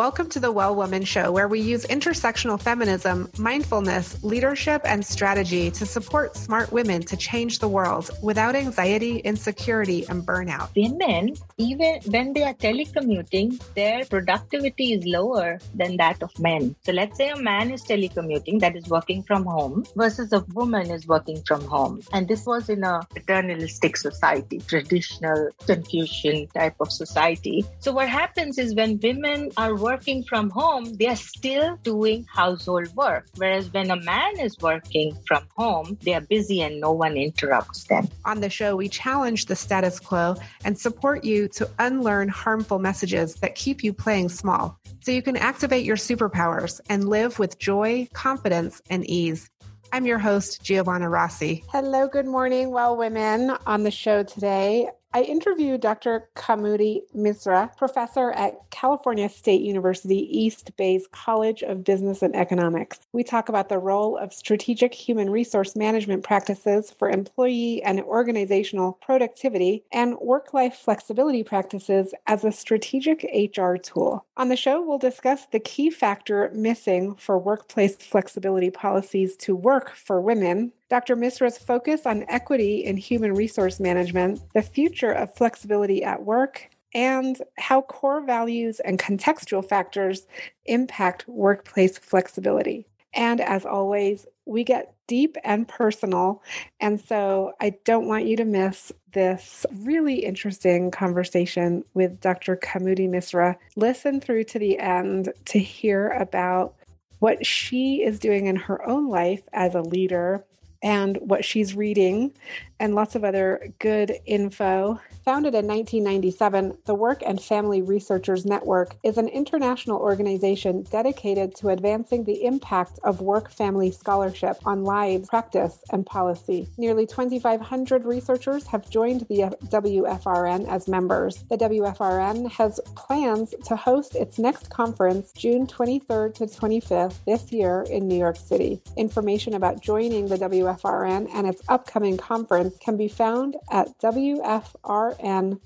Welcome to the Well Woman Show, where we use intersectional feminism, mindfulness, leadership, and strategy to support smart women to change the world without anxiety, insecurity, and burnout. Women, even when they are telecommuting, their productivity is lower than that of men. So let's say a man is telecommuting, that is working from home, versus a woman is working from home. And this was in a paternalistic society, traditional Confucian type of society. So what happens is when women are working, working from home, they are still doing household work. Whereas when a man is working from home, they are busy and no one interrupts them. On the show, we challenge the status quo and support you to unlearn harmful messages that keep you playing small so you can activate your superpowers and live with joy, confidence, and ease. I'm your host, Giovanna Rossi. Hello, good morning, well women. On the show today, I interviewed Dr. Kaumudi Misra, professor at California State University East Bay's College of Business and Economics. We talk about the role of strategic human resource management practices for employee and organizational productivity and work life flexibility practices as a strategic HR tool. On the show, we'll discuss the key factor missing for workplace flexibility policies to work for women Dr. Misra's focus on equity in human resource management, the future of flexibility at work, and how core values and contextual factors impact workplace flexibility. And as always, we get deep and personal. And so I don't want you to miss this really interesting conversation with Dr. Kaumudi Misra. Listen through to the end to hear about what she is doing in her own life as a leader and what she's reading and lots of other good info. Founded in 1997, the Work and Family Researchers Network is an international organization dedicated to advancing the impact of work family scholarship on lives, practice, and policy. Nearly 2,500 researchers have joined the WFRN as members. The WFRN has plans to host its next conference June 23rd to 25th this year in New York City. Information about joining the WFRN and its upcoming conference can be found at WFRN.org.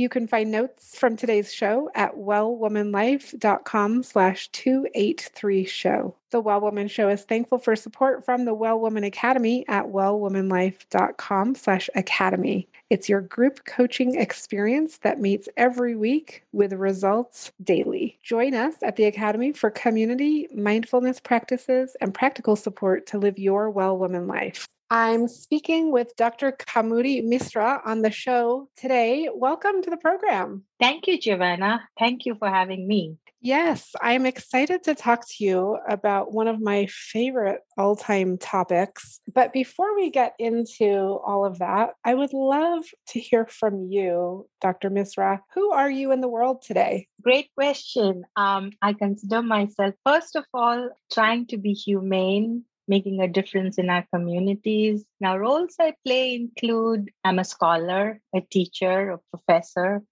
You can find notes from today's show at wellwomanlife.com slash 283 show. The Well Woman Show is thankful for support from the Well Woman Academy at wellwomanlife.com slash academy. It's your group coaching experience that meets every week with results daily. Join us at the Academy for community, mindfulness practices, and practical support to live your well woman life. I'm speaking with Dr. Kaumudi Misra on the show today. Welcome to the program. Thank you, Giovanna. Thank you for having me. Yes, I'm excited to talk to you about one of my favorite all time topics. But before we get into all of that, I would love to hear from you, Dr. Misra. Who are you in the world today? Great question. Um, I consider myself, first of all, trying to be humane making a difference in our communities. Now, roles I play include I'm a scholar, a teacher, a professor,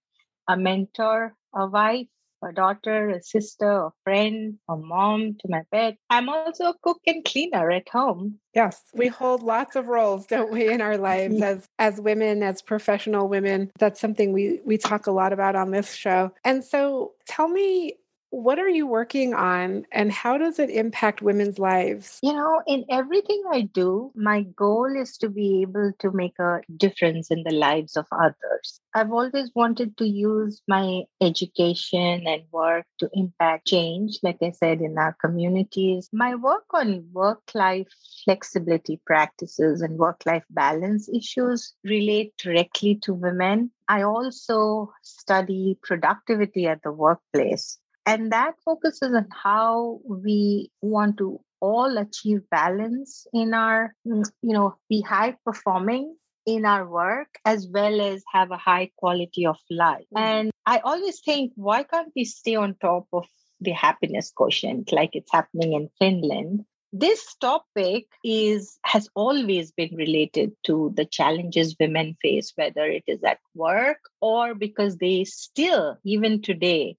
a mentor, a wife, a daughter, a sister, a friend, a mom to my pet. I'm also a cook and cleaner at home. Yes, we hold lots of roles, don't we, in our lives mm-hmm. as as women, as professional women. That's something we we talk a lot about on this show. And so, tell me what are you working on and how does it impact women's lives? You know, in everything I do, my goal is to be able to make a difference in the lives of others. I've always wanted to use my education and work to impact change, like I said, in our communities. My work on work life flexibility practices and work life balance issues relate directly to women. I also study productivity at the workplace and that focuses on how we want to all achieve balance in our mm, you know be high performing in our work as well as have a high quality of life mm-hmm. and i always think why can't we stay on top of the happiness quotient like it's happening in finland this topic is has always been related to the challenges women face whether it is at work or because they still even today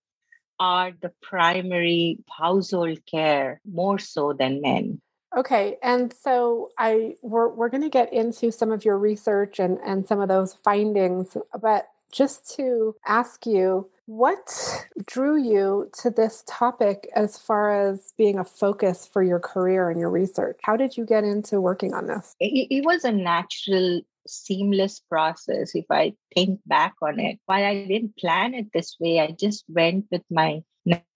are the primary household care more so than men. Okay, and so I we're we're going to get into some of your research and and some of those findings, but just to ask you, what drew you to this topic as far as being a focus for your career and your research? How did you get into working on this? It, it was a natural seamless process if I think back on it. While I didn't plan it this way, I just went with my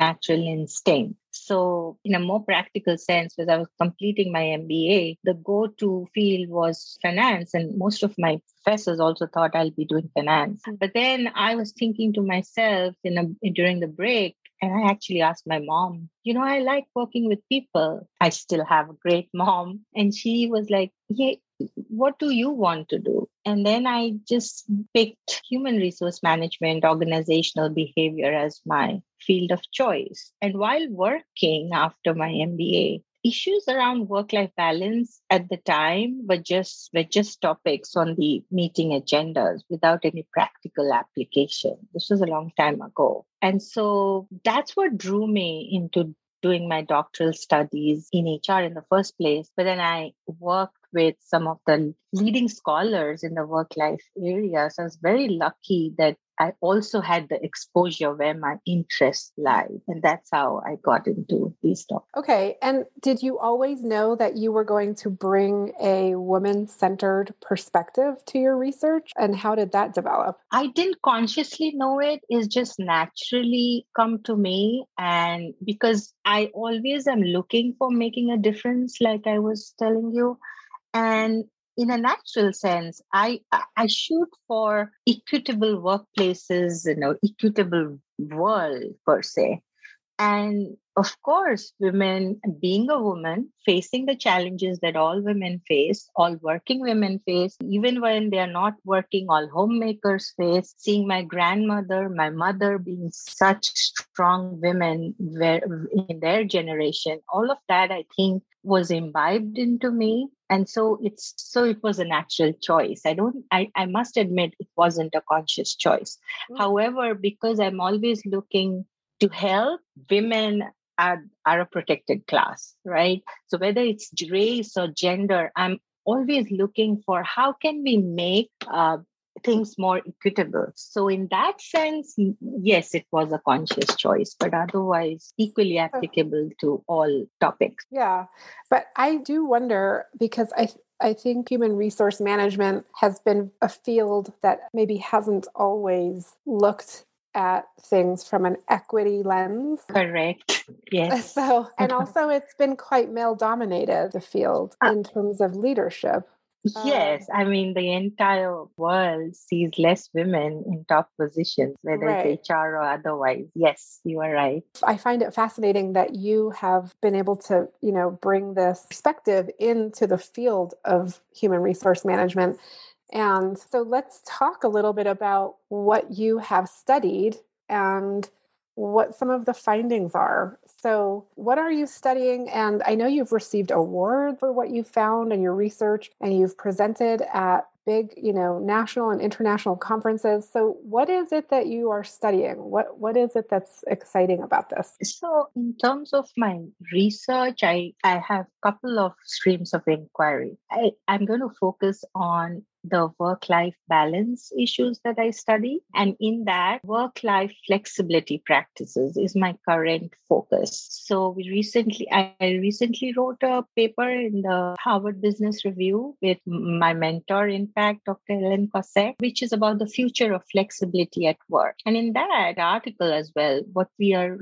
natural instinct. So, in a more practical sense, as I was completing my MBA, the go to field was finance. And most of my professors also thought I'll be doing finance. Hmm. But then I was thinking to myself in a, during the break, and I actually asked my mom, you know, I like working with people. I still have a great mom. And she was like, yeah, what do you want to do? And then I just picked human resource management, organizational behavior as my field of choice. And while working after my MBA, issues around work-life balance at the time were just were just topics on the meeting agendas without any practical application. This was a long time ago. And so that's what drew me into doing my doctoral studies in HR in the first place. But then I worked with some of the leading scholars in the work life area. So I was very lucky that I also had the exposure where my interests lie. And that's how I got into these topics. Okay. And did you always know that you were going to bring a woman centered perspective to your research? And how did that develop? I didn't consciously know it, it's just naturally come to me. And because I always am looking for making a difference, like I was telling you. And in a natural sense, I I shoot for equitable workplaces, you know, equitable world per se. And of course, women, being a woman, facing the challenges that all women face, all working women face, even when they are not working, all homemakers face, seeing my grandmother, my mother being such strong women in their generation, all of that, I think, was imbibed into me and so it's so it was a natural choice. I don't i, I must admit it wasn't a conscious choice. Mm-hmm. however because i'm always looking to help women are, are a protected class right? So whether it's race or gender i'm always looking for how can we make uh, things more equitable. So, in that sense, yes, it was a conscious choice, but otherwise, equally applicable to all topics. Yeah. But I do wonder because I, I think human resource management has been a field that maybe hasn't always looked at things from an equity lens. Correct. Yes. So, and also it's been quite male dominated, the field, uh, in terms of leadership. Yes, um, I mean the entire world sees less women in top positions, whether right. it's HR or otherwise. Yes, you are right. I find it fascinating that you have been able to, you know, bring this perspective into the field of human resource management. And so let's talk a little bit about what you have studied and what some of the findings are. So, what are you studying? And I know you've received awards for what you found in your research, and you've presented at big, you know, national and international conferences. So, what is it that you are studying? What what is it that's exciting about this? So, in terms of my research, I I have a couple of streams of inquiry. I, I'm going to focus on the work life balance issues that I study. And in that, work life flexibility practices is my current focus. So we recently, I recently wrote a paper in the Harvard Business Review with my mentor, in fact, Dr. Helen Kossek, which is about the future of flexibility at work. And in that article as well, what we are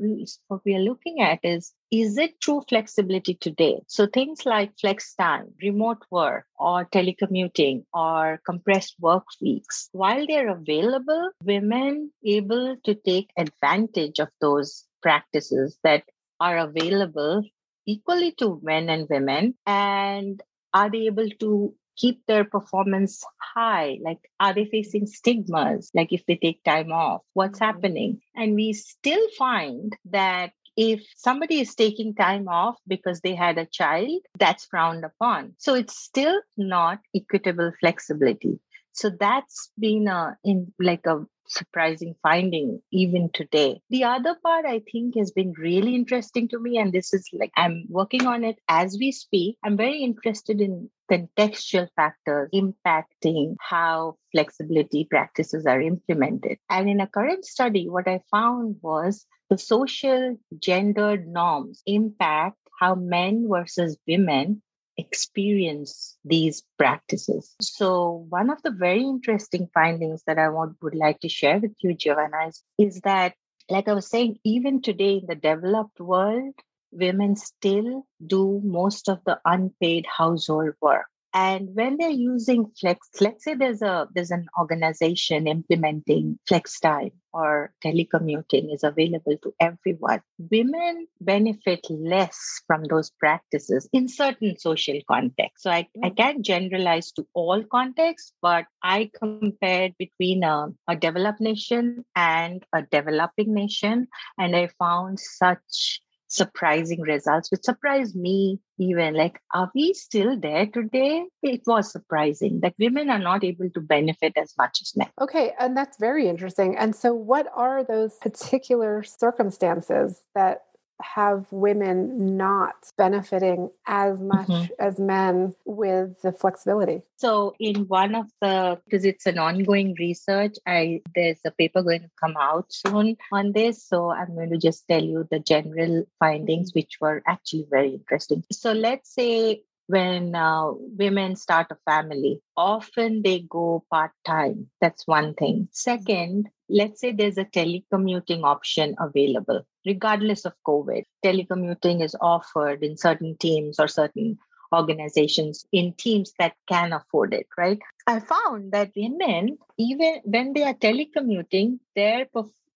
what we are looking at is is it true flexibility today? So things like flex time, remote work, or telecommuting, or compressed work weeks, while they're available, women able to take advantage of those practices that are available equally to men and women, and are they able to keep their performance high like are they facing stigmas like if they take time off what's mm-hmm. happening and we still find that if somebody is taking time off because they had a child, that's frowned upon. So it's still not equitable flexibility. So that's been a in like a surprising finding even today. The other part I think has been really interesting to me, and this is like I'm working on it as we speak. I'm very interested in contextual factors impacting how flexibility practices are implemented. And in a current study, what I found was the social gendered norms impact how men versus women experience these practices. So, one of the very interesting findings that I want, would like to share with you, Giovanna, is, is that, like I was saying, even today in the developed world, women still do most of the unpaid household work and when they're using flex let's say there's a there's an organization implementing flex time or telecommuting is available to everyone women benefit less from those practices in certain social contexts so i, I mm. can't generalize to all contexts but i compared between a, a developed nation and a developing nation and i found such surprising results, which surprised me even. Like, are we still there today? It was surprising that women are not able to benefit as much as men. Okay, and that's very interesting. And so, what are those particular circumstances that have women not benefiting as much mm-hmm. as men with the flexibility? So, in one of the because it's an ongoing research, I there's a paper going to come out soon on this. So, I'm going to just tell you the general findings, mm-hmm. which were actually very interesting. So, let's say when uh, women start a family, often they go part time. That's one thing. Second, let's say there's a telecommuting option available, regardless of COVID. Telecommuting is offered in certain teams or certain organizations in teams that can afford it, right? I found that women, even when they are telecommuting, their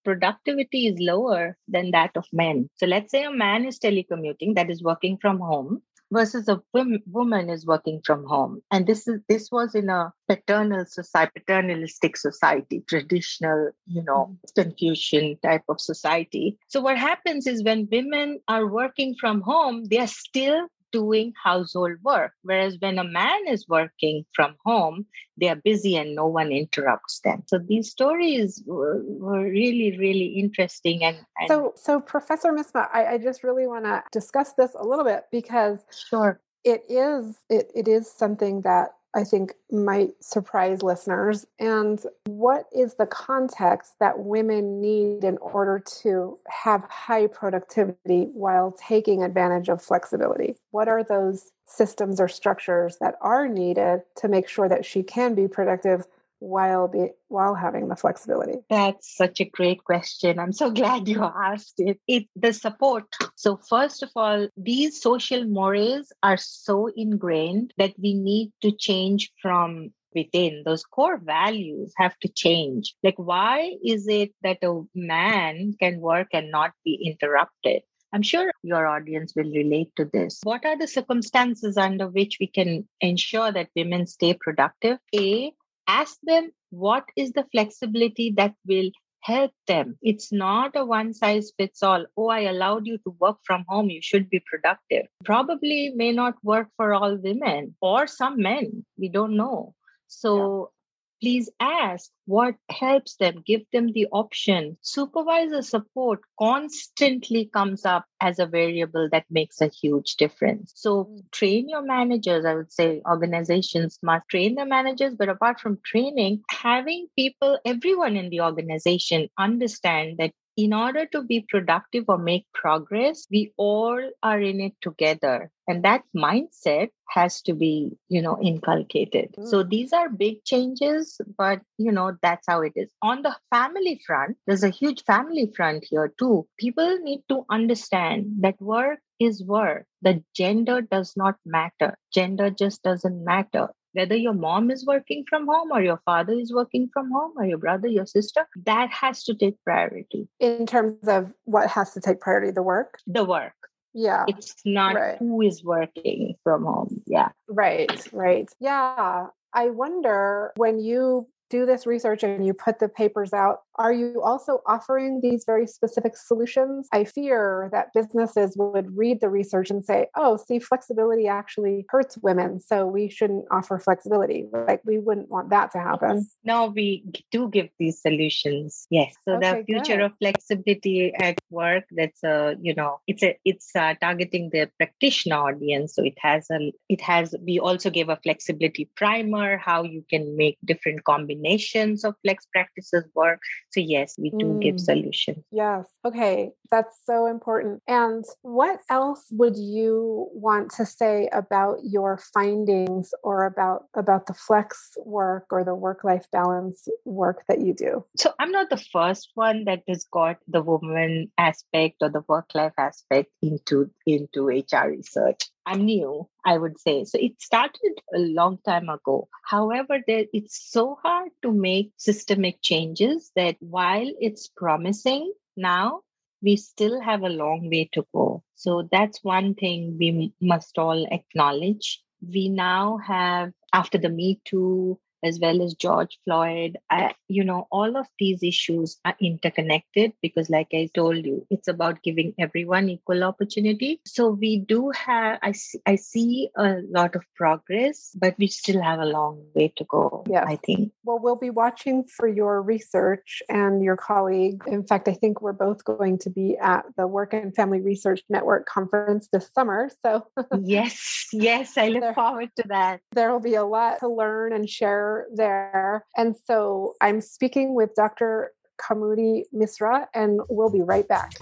productivity is lower than that of men. So let's say a man is telecommuting that is working from home versus a woman is working from home and this is this was in a paternal society paternalistic society traditional you know mm-hmm. confucian type of society so what happens is when women are working from home they are still doing household work. Whereas when a man is working from home, they are busy and no one interrupts them. So these stories were, were really, really interesting. And, and, so, so Professor Misra, I, I just really want to discuss this a little bit because sure, it is it, it is something that I think might surprise listeners. And what is the context that women need in order to have high productivity while taking advantage of flexibility? What are those systems or structures that are needed to make sure that she can be productive while be while having the flexibility? That's such a great question. I'm so glad you asked it. It the support. So first of all these social mores are so ingrained that we need to change from within. Those core values have to change. Like why is it that a man can work and not be interrupted? I'm sure your audience will relate to this. What are the circumstances under which we can ensure that women stay productive? A, ask them what is the flexibility that will help them. It's not a one size fits all. Oh, I allowed you to work from home. You should be productive. Probably may not work for all women or some men. We don't know. So please ask what helps them give them the option supervisor support constantly comes up as a variable that makes a huge difference so mm. train your managers i would say organizations must train their managers but apart from training having people everyone in the organization understand that in order to be productive or make progress, we all are in it together. And that mindset has to be, you know, inculcated. Mm. So these are big changes, but, you know, that's how it is. On the family front, there's a huge family front here too. People need to understand that work is work. The gender does not matter. Gender just doesn't matter whether your mom is working from home or your father is working from home or your brother, your sister, that has to take priority. In terms of what has to take priority, the work? The work. Yeah. It's not right. who is working from home. Yeah. Right, right. Yeah. I wonder when you do this research and you put the papers out are you also offering these very specific solutions? I fear that businesses would read the research and say, oh, see, flexibility actually hurts women. So we shouldn't offer flexibility. Like we wouldn't want that to happen. No, we do give these solutions. Yes. So okay, the future good. of flexibility at work, that's a, you know, it's a, it's uh, targeting the practitioner audience. So it has a, it has, we also gave a flexibility primer, how you can make different combinations of flex practices work. So yes, we do mm. give solutions. Yes. Okay. That's so important. And what else would you want to say about your findings or about about the flex work or the work life balance work that you do? So I'm not the first one that has got the woman aspect or the work life aspect into into HR research. I'm new, I would say. So it started a long time ago. However, there, it's so hard to make systemic changes that while it's promising now, we still have a long way to go. So that's one thing we must all acknowledge. We now have, after the Me Too as well as George Floyd. I, you know, all of these issues are interconnected because, like I told you, it's about giving everyone equal opportunity. So we do have, I see, I see a lot of progress, but we still have a long way to go. Yeah, I think. Well, we'll be watching for your research and your colleague. In fact, I think we're both going to be at the Work and Family Research Network conference this summer. So yes, yes, I look there, forward to that. There will be a lot to learn and share there. And so I'm speaking with Dr. Kaumudi Misra, and we'll be right back.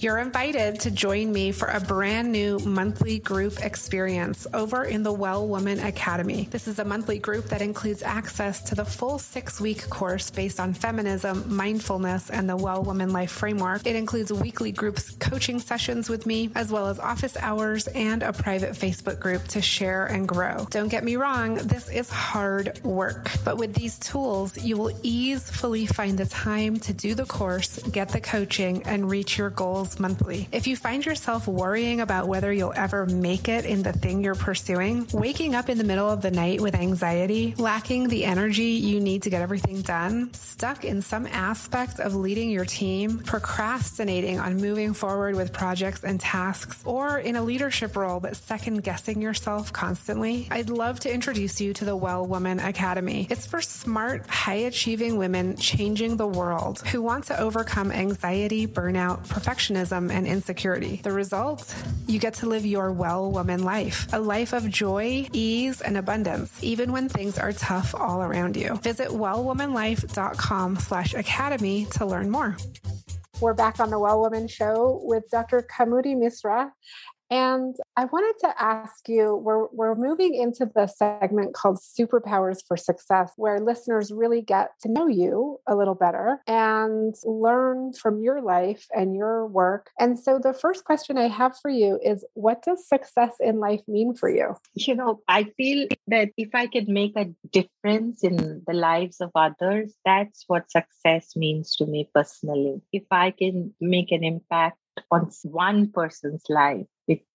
You're invited to join me for a brand new monthly group experience over in the Well Woman Academy. This is a monthly group that includes access to the full six week course based on feminism, mindfulness, and the Well Woman Life Framework. It includes weekly groups coaching sessions with me, as well as office hours and a private Facebook group to share and grow. Don't get me wrong, this is hard work, but with these tools, you will easily find the time to do the course, get the coaching, and reach your goals monthly. If you find yourself worrying about whether you'll ever make it in the thing you're pursuing, waking up in the middle of the night with anxiety, lacking the energy you need to get everything done, stuck in some aspect of leading your team, procrastinating on moving forward with projects and tasks, or in a leadership role but second guessing yourself constantly, I'd love to introduce you to the Well Woman Academy. It's for smart, high achieving women changing the world who want to overcome anxiety, burnout, perfectionism, perfectionism and insecurity. The result? You get to live your well woman life, a life of joy, ease, and abundance, even when things are tough all around you. Visit wellwomanlife.com slash academy to learn more. We're back on the Well Woman Show with Dr. Kaumudi Misra. And I wanted to ask you we're, we're moving into the segment called Superpowers for Success, where listeners really get to know you a little better and learn from your life and your work. And so the first question I have for you is what does success in life mean for you? You know, I feel that if I can make a difference in the lives of others, that's what success means to me personally. If I can make an impact on one person's life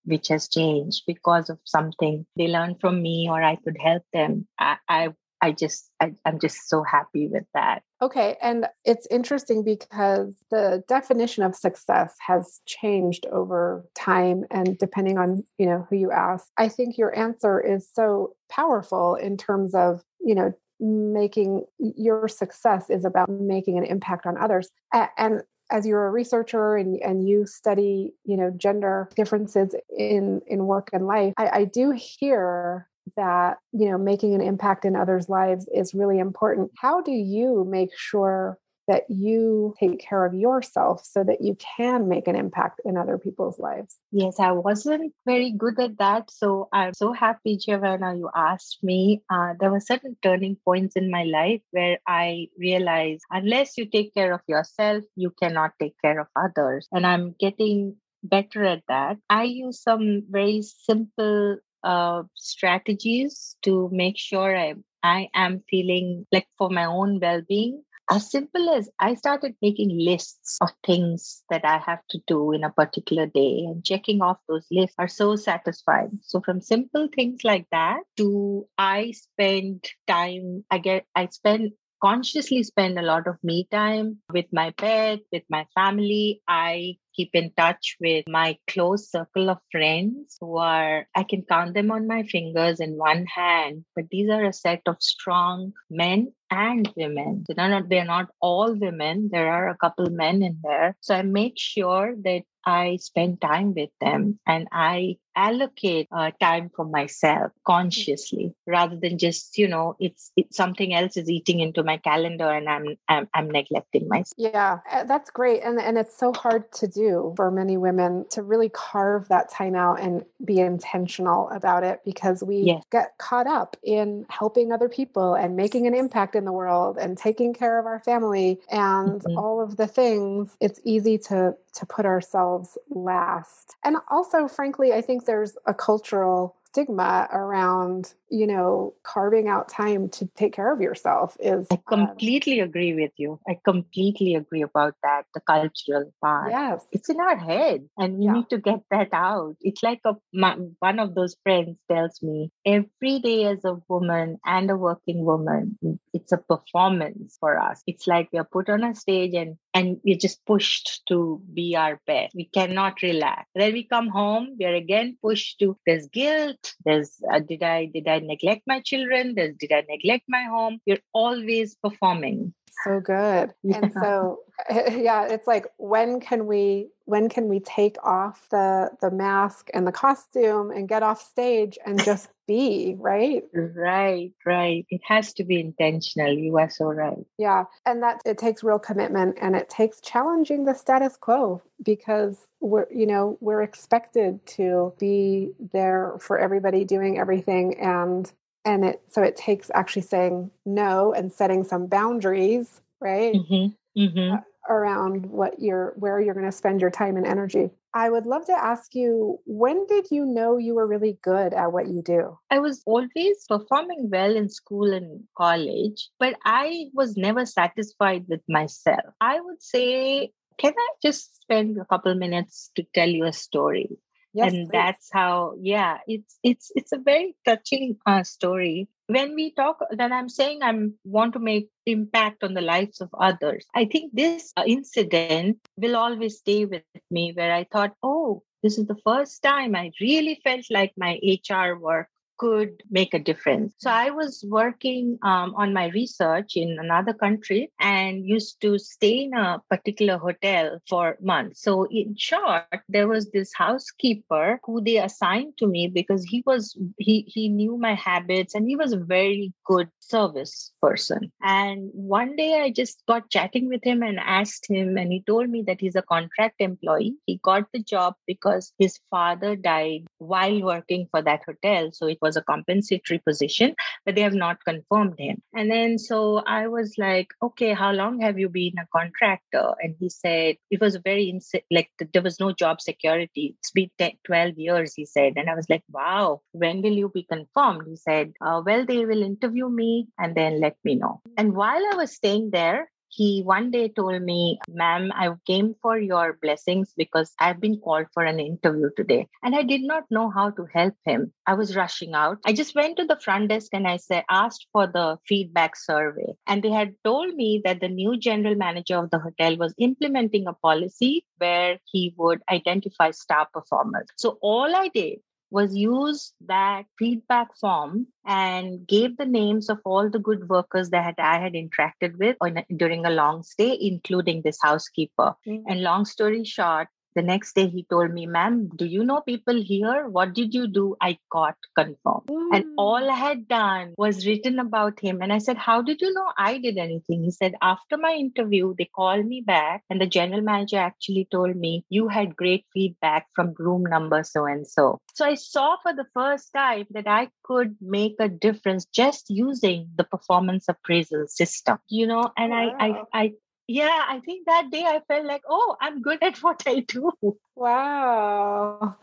which, has changed because of something they learned from me or I could help them. I, I I just I, am just so happy with that. Okay, and it's interesting because the definition of success has changed over time and depending on, you know, who you ask. I think your answer is so powerful in terms of, you know, making your success is about making an impact on others. And as you're a researcher and, and you study you know gender differences in in work and life I, I do hear that you know making an impact in others lives is really important. How do you make sure that you take care of yourself so that you can make an impact in other people's lives? Yes, I wasn't very good at that. So I'm so happy, Giovanna, you asked me. Uh, there were certain turning points in my life where I realized unless you take care of yourself, you cannot take care of others. And I'm getting better at that. I use some very simple uh, strategies to make sure I I am feeling like for my own well being, as simple as I started making lists of things that I have to do in a particular day and checking off those lists are so satisfying. So from simple things like that to I spend time, I get, I spend consciously spend a lot of me time with my pet, with my family. I keep in touch with my close circle of friends who are, I can count them on my fingers in one hand, but these are a set of strong men and women. They're not, they're not all women. There are a couple men in there. So I make sure that I spend time with them and I allocate uh, time for myself consciously rather than just you know it's it's something else is eating into my calendar and I'm, I'm i'm neglecting myself yeah uh, that's great and and it's so hard to do for many women to really carve that time out and be intentional about it because we yes. get caught up in helping other people and making an impact in the world and taking care of our family and mm-hmm. all of the things it's easy to to put ourselves last and also frankly i think there's a cultural stigma around you know carving out time to take care of yourself is i um completely um, agree with you i completely agree about that the cultural part yes it's in our head and we yeah. need to get that out it's like a my, one of those friends tells me every day as a woman and a working woman it's a performance for us it's like we are put on a stage and and we're just pushed to be our best. We cannot relax. Then we come home, we are again pushed to there's guilt, there's uh, did I did I neglect my children, there's did I neglect my home. You're always performing. So good. Yeah. And so yeah, it's like when can we when can we take off the the mask and the costume and get off stage and just be right? Right right. It has to be intentional. You are so right. Yeah and that it takes real commitment and it takes challenging the status quo because we're you know we're expected to be there for everybody doing everything and and it so it takes actually saying no and setting some boundaries right? Mm-hmm. Mm-hmm. Uh, around what you're where you're going to spend your time and energy i would love to ask you when did you know you were really good at what you do? I was always performing well in school and college but i was never satisfied with myself. I would say can i just spend a couple minutes to tell you a story Yes, and please. that's how yeah it's it's it's a very touching uh, story when we talk then i'm saying i'm want to make impact on the lives of others i think this uh, incident will always stay with me where i thought oh this is the first time i really felt like my hr work could make a difference. So I was working um, on my research in another country and used to stay in a particular hotel for months. So in short, there was this housekeeper who they assigned to me because he was he he knew my habits and he was a very good service person. And one day I just got chatting with him and asked him, and he told me that he's a contract employee. He got the job because his father died while working for that hotel. So it was a compensatory position, but they have not confirmed him. And then so I was like, okay, how long have you been a contractor? And he said it was very ins- like there was no job security. It's been 10, 12 years, he said. And I was like, wow, when will you be confirmed? He said, uh, well, they will interview me and then let me know. And while I was staying there, he one day told me, Ma'am, I came for your blessings because I've been called for an interview today. And I did not know how to help him. I was rushing out. I just went to the front desk and I said, asked for the feedback survey. And they had told me that the new general manager of the hotel was implementing a policy where he would identify star performers. So all I did was use that feedback form and gave the names of all the good workers that I had interacted with on, during a long stay, including this housekeeper. Mm-hmm. And long story short, the next day, he told me, Ma'am, do you know people here? What did you do? I got confirmed. Mm. And all I had done was written about him. And I said, How did you know I did anything? He said, After my interview, they called me back, and the general manager actually told me, You had great feedback from room number so and so. So I saw for the first time that I could make a difference just using the performance appraisal system, you know, and wow. I, I, I yeah, I think that day I felt like, oh, I'm good at what I do. Wow.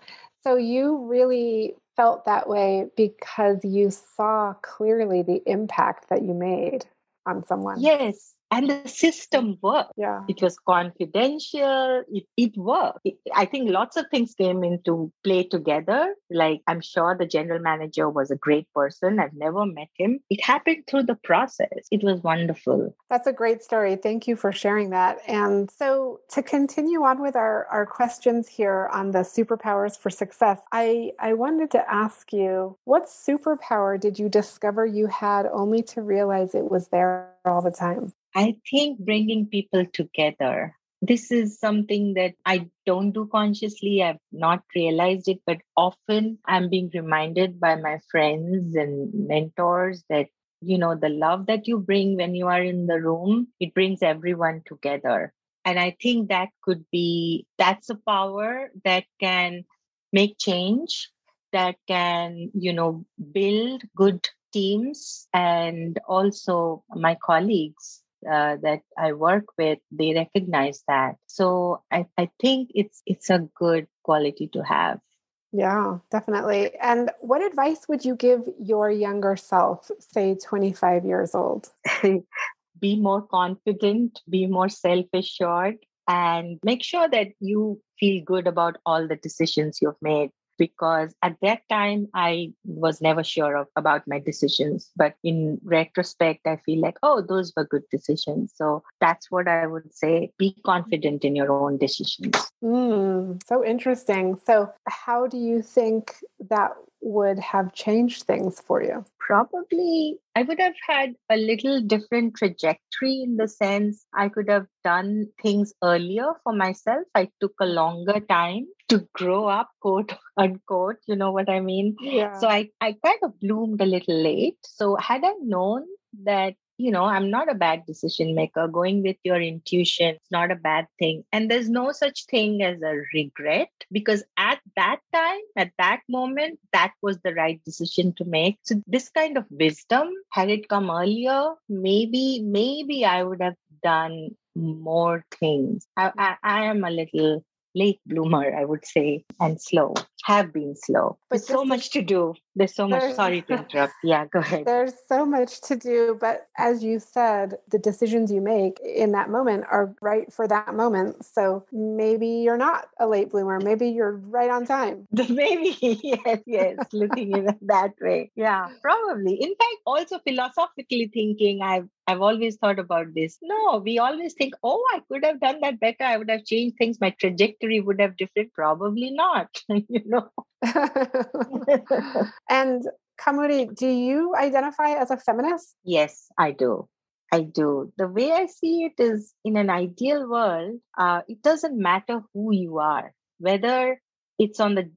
So you really felt that way because you saw clearly the impact that you made on someone. Yes, and the system worked. Yeah. It was confidential. It, it worked. It, I think lots of things came into play together. Like I'm sure the general manager was a great person. I've never met him. It happened through the process. It was wonderful. That's a great story. Thank you for sharing that. And so to continue on with our, our questions here on the superpowers for success, I, I wanted to ask you, what superpower did you discover you had only to realize it was there all the time? I think bringing people together. This is something that I don't do consciously. I've not realized it, but often I'm being reminded by my friends and mentors that, you know, the love that you bring when you are in the room, it brings everyone together. And I think that could be, that's a power that can make change, that can, you know, build good teams and also my colleagues uh, that I work with, they recognize that. So I, I think it's it's a good quality to have. Yeah, definitely. And what advice would you give your younger self, say 25 years old? be more confident, be more self assured, and make sure that you feel good about all the decisions you've made because at that time I was never sure of about my decisions. But in retrospect, I feel like, oh, those were good decisions. So that's what I would say. Be confident in your own decisions. Mm, so interesting. So, how do you think that would have changed things for you? Probably, I would have had a little different trajectory in the sense I could have done things earlier for myself. I took a longer time to grow up, quote unquote. You know what I mean? Yeah. So I, I kind of bloomed a little late. So had I known that you know, I'm not a bad decision maker. Going with your intuition is not a bad thing. And there's no such thing as a regret because at that time, at that moment, that was the right decision to make. So, this kind of wisdom, had it come earlier, maybe, maybe I would have done more things. I, I, I am a little late bloomer, I would say, and slow, have been slow. But There's so much to do. There's so much. Sorry to interrupt. Yeah, go ahead. There's so much to do. But as you said, the decisions you make in that moment are right for that moment. So maybe you're not a late bloomer. Maybe you're right on time. maybe, yes, yes, looking at it that way. Yeah, probably. In fact, also philosophically thinking, I've I've always thought about this. No, we always think, oh, I could have done that better. I would have changed things. My trajectory would have different. Probably not. you know. and Kaumudi, do you identify as a feminist? Yes, I do. I do. The way I see it is in an ideal world, uh, it doesn't matter who you are, whether it's on the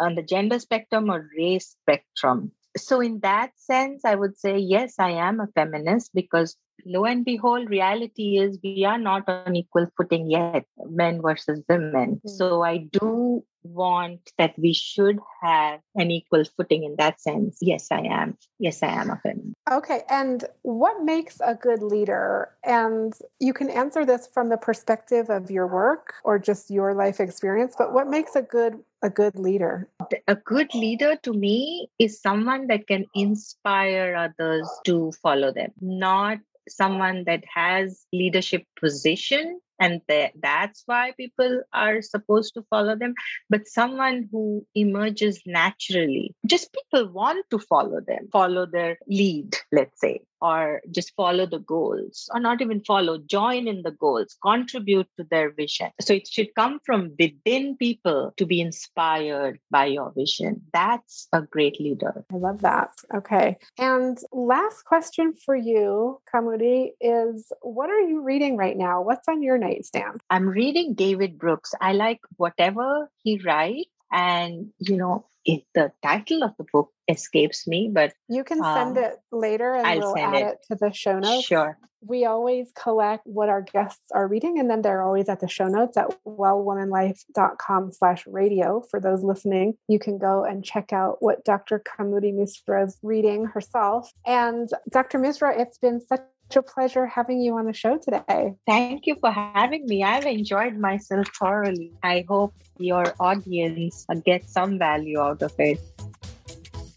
on the gender spectrum or race spectrum so in that sense i would say yes i am a feminist because lo and behold reality is we are not on equal footing yet men versus women mm. so i do want that we should have an equal footing in that sense. Yes i am. Yes i am a feminist okay and what makes a good leader? And you can answer this from the perspective of your work or just your life experience but what makes a good a good leader? A good leader to me is someone that can inspire others to follow them not someone that has leadership position and that's why people are supposed to follow them. But someone who emerges naturally just people want to follow them follow their lead let's say or just follow the goals or not even follow join in the goals contribute to their vision. So it should come from within people to be inspired by your vision. That's a great leader. I love that. Okay. And last question for you kaumudi is what are you reading right now? What's on your nightstand i'm reading david brooks i like whatever he writes and you know it, the title of the book escapes me, but you can send um, it later and I'll we'll add it. it. to the show notes. Sure. We always collect what our guests are reading, and then they're always at the show notes at wellwomanlife.com slash radio. For those listening, you can go and check out what Dr. Kaumudi Misra is reading herself. And Dr. Misra, it's been such a pleasure having you on the show today. Thank you for having me. I've enjoyed myself thoroughly. I hope your audience gets some value out of it.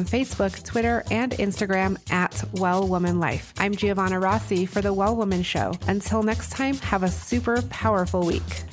on Facebook, Twitter, and Instagram at Well Woman Life. I'm Giovanna Rossi for The Well Woman Show. Until next time, have a super powerful week.